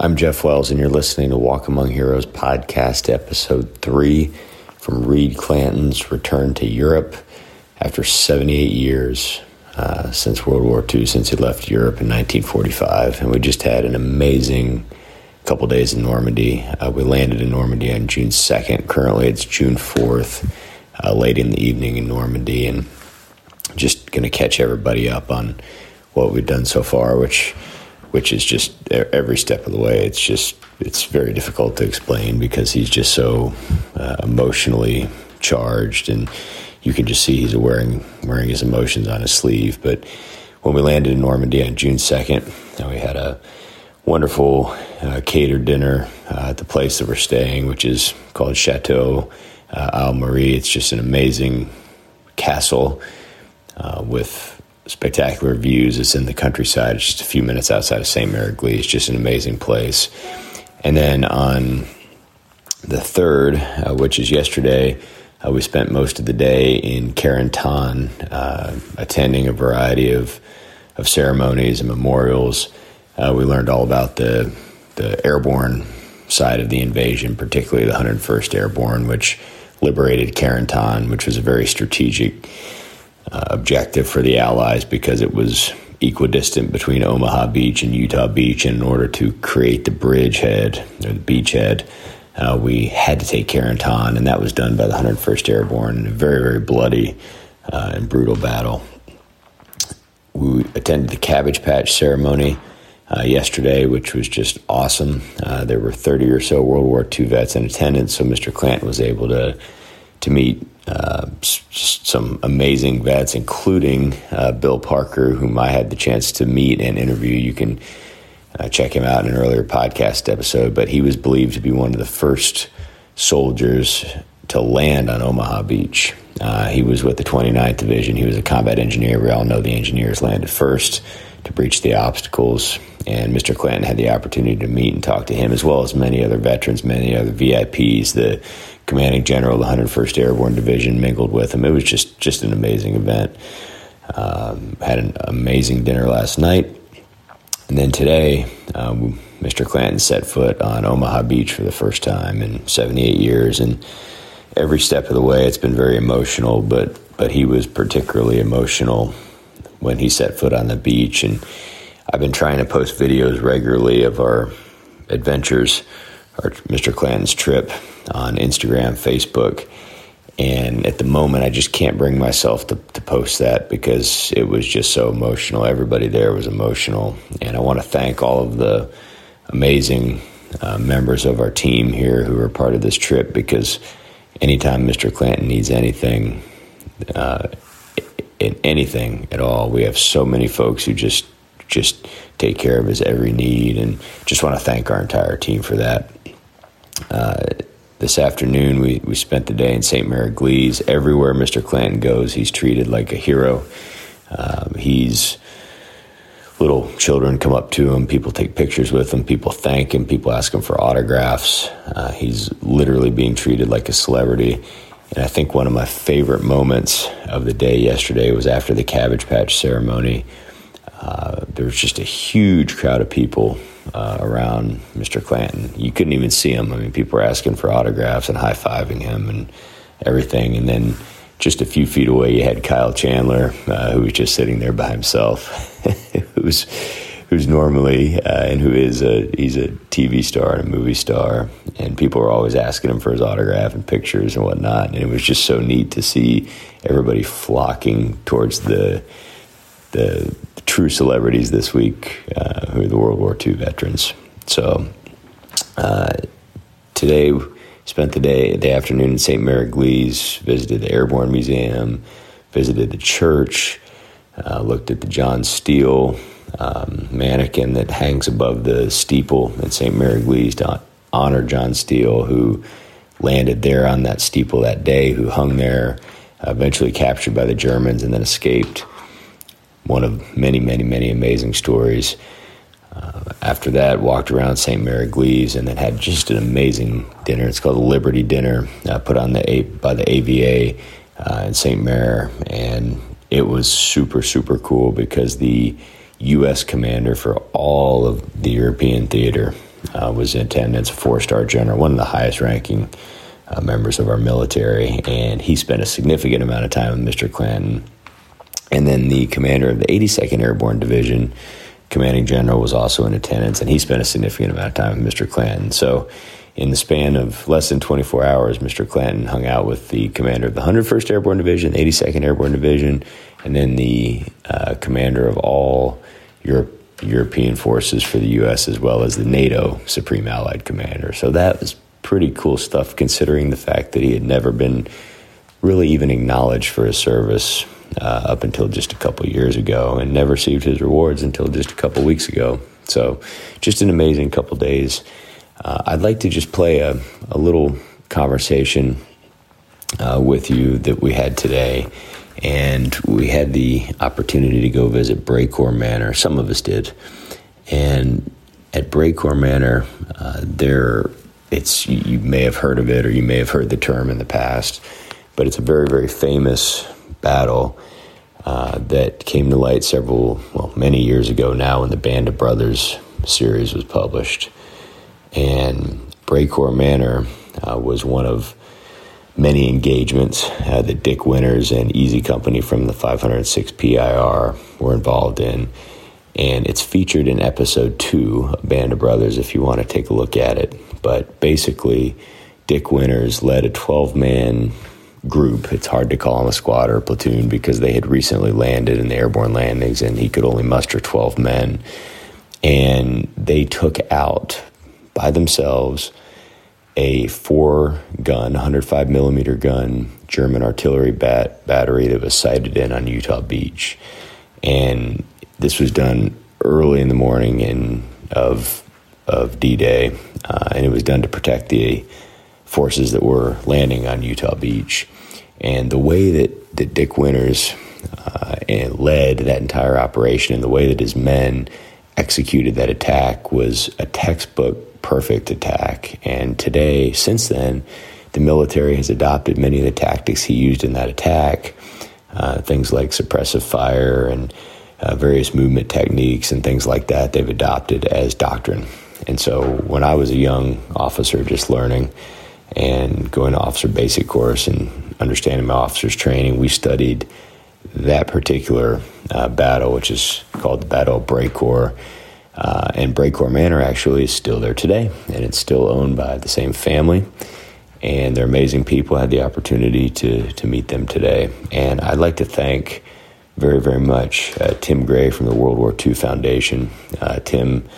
I'm Jeff Wells, and you're listening to Walk Among Heroes podcast, episode three from Reed Clanton's return to Europe after 78 years uh, since World War II, since he left Europe in 1945. And we just had an amazing couple days in Normandy. Uh, we landed in Normandy on June 2nd. Currently, it's June 4th, uh, late in the evening in Normandy, and just going to catch everybody up on what we've done so far, which which is just every step of the way. It's just it's very difficult to explain because he's just so uh, emotionally charged, and you can just see he's wearing wearing his emotions on his sleeve. But when we landed in Normandy on June second, we had a wonderful uh, catered dinner uh, at the place that we're staying, which is called Chateau uh, Al Marie. It's just an amazing castle uh, with spectacular views. It's in the countryside. Just a few minutes outside of Sainte-Mère-Église. It's just an amazing place. And then on the third, uh, which is yesterday, uh, we spent most of the day in Carentan, uh, attending a variety of, of ceremonies and memorials. Uh, we learned all about the, the airborne side of the invasion, particularly the 101st Airborne, which liberated Carentan, which was a very strategic uh, objective for the Allies because it was equidistant between Omaha Beach and Utah Beach. And in order to create the bridgehead or the beachhead, uh, we had to take Carentan, and that was done by the 101st Airborne in a very, very bloody uh, and brutal battle. We attended the Cabbage Patch ceremony uh, yesterday, which was just awesome. Uh, there were 30 or so World War II vets in attendance, so Mr. Clanton was able to to meet uh, some amazing vets, including uh, Bill Parker, whom I had the chance to meet and interview. You can uh, check him out in an earlier podcast episode, but he was believed to be one of the first soldiers to land on Omaha Beach. Uh, he was with the 29th Division. He was a combat engineer. We all know the engineers landed first to breach the obstacles. And Mr. Clanton had the opportunity to meet and talk to him, as well as many other veterans, many other VIPs. The commanding general of the 101st Airborne Division mingled with him. It was just just an amazing event. Um, had an amazing dinner last night, and then today, um, Mr. Clanton set foot on Omaha Beach for the first time in 78 years, and every step of the way, it's been very emotional. But but he was particularly emotional when he set foot on the beach, and I've been trying to post videos regularly of our adventures our Mr. Clanton's trip on Instagram, Facebook. And at the moment, I just can't bring myself to, to post that because it was just so emotional. Everybody there was emotional. And I want to thank all of the amazing uh, members of our team here who are part of this trip because anytime Mr. Clanton needs anything, uh, in anything at all, we have so many folks who just just take care of his every need and just want to thank our entire team for that. Uh, this afternoon, we, we spent the day in Sainte-Mère-Église. Everywhere Mr. Clanton goes, he's treated like a hero. Um, he's little children come up to him, people take pictures with him, people thank him, people ask him for autographs. Uh, he's literally being treated like a celebrity. And I think one of my favorite moments of the day yesterday was after the Cabbage Patch ceremony. Uh, there was just a huge crowd of people uh, around Mr. Clanton. You couldn't even see him. I mean, people were asking for autographs and high fiving him and everything. And then just a few feet away, you had Kyle Chandler, uh, who was just sitting there by himself, who's who's normally uh, and who is a he's a TV star and a movie star, and people were always asking him for his autograph and pictures and whatnot. And it was just so neat to see everybody flocking towards the the true celebrities this week uh, who are the World War II veterans. So uh, today, spent the day, the afternoon in Sainte-Mère-Église, visited the Airborne Museum, visited the church, uh, looked at the John Steele um, mannequin that hangs above the steeple in Sainte-Mère-Église to honor John Steele, who landed there on that steeple that day, who hung there, eventually captured by the Germans and then escaped one of many, many, many amazing stories. Uh, after that, walked around Sainte-Mère-Église and then had just an amazing dinner. It's called the Liberty Dinner, uh, put on the by the AVA uh, in St. Mary, and it was super, super cool because the U.S. commander for all of the European theater uh, was in attendance, four star general, one of the highest ranking uh, members of our military, and he spent a significant amount of time with Mr. Clanton. And then the commander of the 82nd Airborne Division, commanding general, was also in attendance, and he spent a significant amount of time with Mr. Clanton. So, in the span of less than 24 hours, Mr. Clanton hung out with the commander of the 101st Airborne Division, the 82nd Airborne Division, and then the uh, commander of all Europe, European forces for the U.S., as well as the NATO Supreme Allied Commander. So that was pretty cool stuff considering the fact that he had never been really even acknowledged for his service uh, up until just a couple years ago and never received his rewards until just a couple weeks ago. So, just an amazing couple days. Uh, I'd like to just play a, a little conversation uh, with you that we had today. And we had the opportunity to go visit Brecourt Manor. Some of us did. And at Brecourt Manor, uh, there it's you may have heard of it or you may have heard the term in the past, but it's a very very famous battle uh, that came to light several well many years ago now when the Band of Brothers series was published, and Brecourt Manor uh, was one of many engagements uh, that Dick Winters and Easy Company from the 506 PIR were involved in. And it's featured in episode two, of Band of Brothers, if you want to take a look at it. But basically, Dick Winters led a 12 man group. It's hard to call them a squad or a platoon because they had recently landed in the airborne landings and he could only muster 12 men. And they took out by themselves a four gun, 105 millimeter gun German artillery bat- battery that was sighted in on Utah Beach. And this was done early in the morning in, of of D Day, uh, and it was done to protect the forces that were landing on Utah Beach. And the way that, that Dick Winters uh, led that entire operation and the way that his men executed that attack was a textbook perfect attack. And today, since then, the military has adopted many of the tactics he used in that attack, uh, things like suppressive fire and uh, various movement techniques and things like that, they've adopted as doctrine. And so when I was a young officer just learning and going to officer basic course and understanding my officer's training, we studied that particular uh, battle, which is called the Battle of Brecourt. Uh, and Brecourt Manor actually is still there today, and it's still owned by the same family. And they're amazing people. I had the opportunity to, to meet them today. And I'd like to thank very, very much uh, Tim Gray from the World War II Foundation. Uh, Tim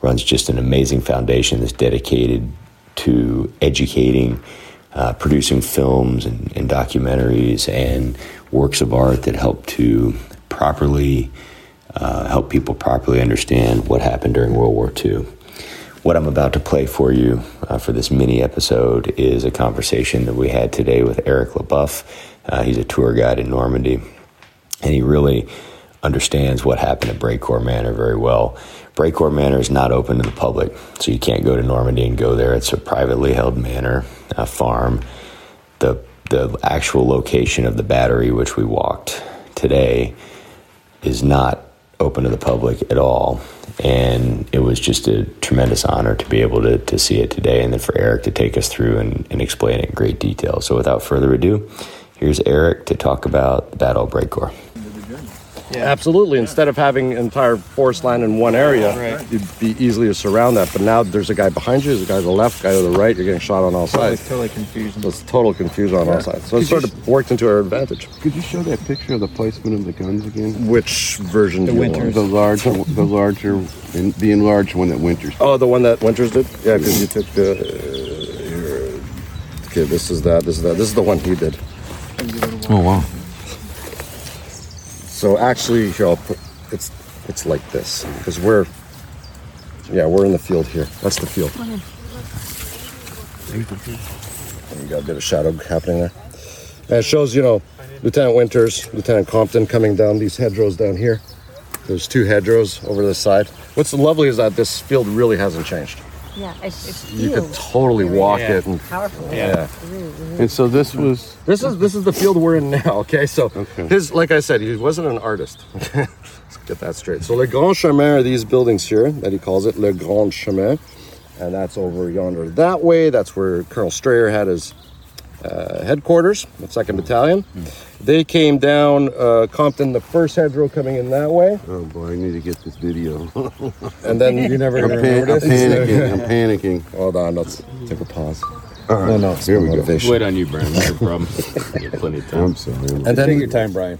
runs just an amazing foundation that's dedicated to educating, uh, producing films and, and, documentaries and works of art that help to properly uh, help people properly understand what happened during World War II. What I'm about to play for you uh, for this mini episode is a conversation that we had today with Eric LeBoeuf. Uh, he's a tour guide in Normandy, and he really understands what happened at Brecourt Manor very well. Brecourt Manor is not open to the public, so you can't go to Normandy and go there. It's a privately held manor, a farm. The the actual location of the battery, which we walked today, is not open to the public at all. And it was just a tremendous honor to be able to, to see it today and then for Eric to take us through and, and explain it in great detail. So without further ado, here's Eric to talk about the Battle of Brecourt. Yeah. Absolutely. Instead of having entire forest land in one area, right. you'd be easily to surround that. But now there's a guy behind you, there's a guy to the left, guy to the right. You're getting shot on all sides. It's totally confusing. So it's total confusion on yeah. all sides. So it sort of worked into our advantage. Could you show that picture of the placement of the guns again? Which version? The Winters. The large, the larger, the enlarged one that Winters. Oh, the one that Winters did. Yeah, because you took the. Uh, okay, this is that. This is that. This is the one he did. Oh wow. So actually, here I'll put it's it's like this because we're yeah we're in the field here. That's the field. And you got a bit of shadow happening there. And it shows you know Lieutenant Winters, Lieutenant Compton coming down these hedgerows down here. There's two hedgerows over this side. What's lovely is that this field really hasn't changed. Yeah, it's, it's you could totally walk yeah. it and powerful. Yeah. And so this was this is this is the field we're in now. Okay, so okay. his like I said, he wasn't an artist. Let's get that straight. So Le Grand Chemin are these buildings here that he calls it Le Grand Chemin, and that's over yonder that way. That's where Colonel Strayer had his uh, headquarters, the Second Battalion. They came down uh, Compton, the first hedgerow coming in that way, Oh boy, I need to get this video. and then you're never I'm, gonna pan- remember I'm this. panicking. I'm panicking. Hold on, let's take a pause. no, no, it's here we go. motivation. Wait on you, Brian. No problem. You have plenty of time. I'm sorry. And Take your time, Brian.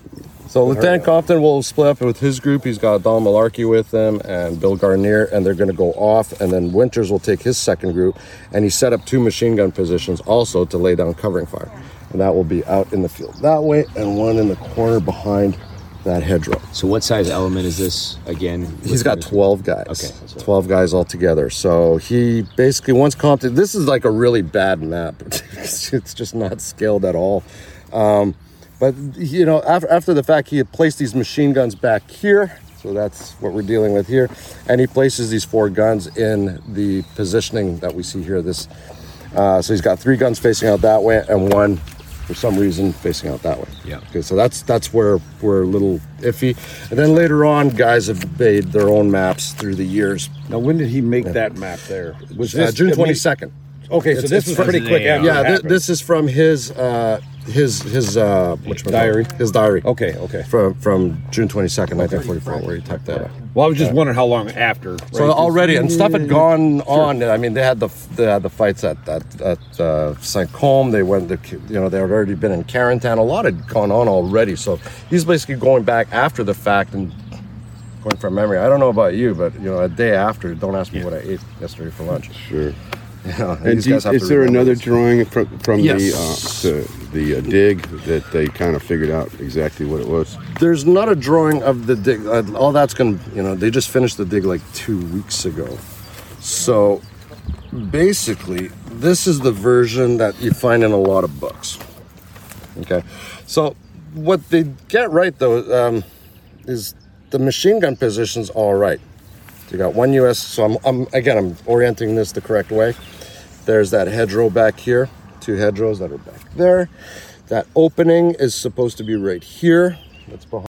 So Lieutenant Compton will split up with his group. He's got Don Malarkey with him and Bill Guarnere, and they're going to go off. And then Winters will take his second group, and he set up two machine gun positions also to lay down covering fire, and that will be out in the field that way, and one in the corner behind that hedgerow. So what size element is this again? He's got 12 guys. Okay, right. 12 guys all together. So he basically, once Compton, this is like a really bad map. it's it's just not scaled at all. Um, but, you know, after, after the fact, he had placed these machine guns back here. So that's what we're dealing with here. And he places these four guns in the positioning that we see here. This, uh, so he's got three guns facing out that way and one for some reason facing out that way. Yeah. Okay, so that's that's where we're a little iffy. And then later on, guys have made their own maps through the years. Now, when did he make that map there? Was Uh, June twenty second. Okay, so It's- this it's was from- pretty quick after Yeah, it th- happened. this is from his uh, his his uh, which Diary? His diary. Okay, okay. From from June twenty second, nineteen forty four, where he typed that up. Well, I was just wondering how long after. So right? already, and stuff had gone on. I mean, they had the they had the fights at at, at uh, St. Côme. They went, to, you know, they had already been in Carentan. A lot had gone on already. So he's basically going back after the fact and going from memory. I don't know about you, but you know, a day after. Don't ask me what I ate yesterday for lunch. Sure. You know, And these do guys have is to there another this. drawing from, from Yes. the uh, the, the uh, dig that they kind of figured out exactly what it was? There's not a drawing of the dig. Uh, all that's gonna, you know, they just finished the dig like two weeks ago. So basically, this is the version that you find in a lot of books. Okay, so what they get right though um, is the machine gun position's all right. You got one U.S. So I'm, I'm again, I'm orienting this the correct way. There's that hedgerow back here, two hedgerows that are back there. That opening is supposed to be right here. That's behind.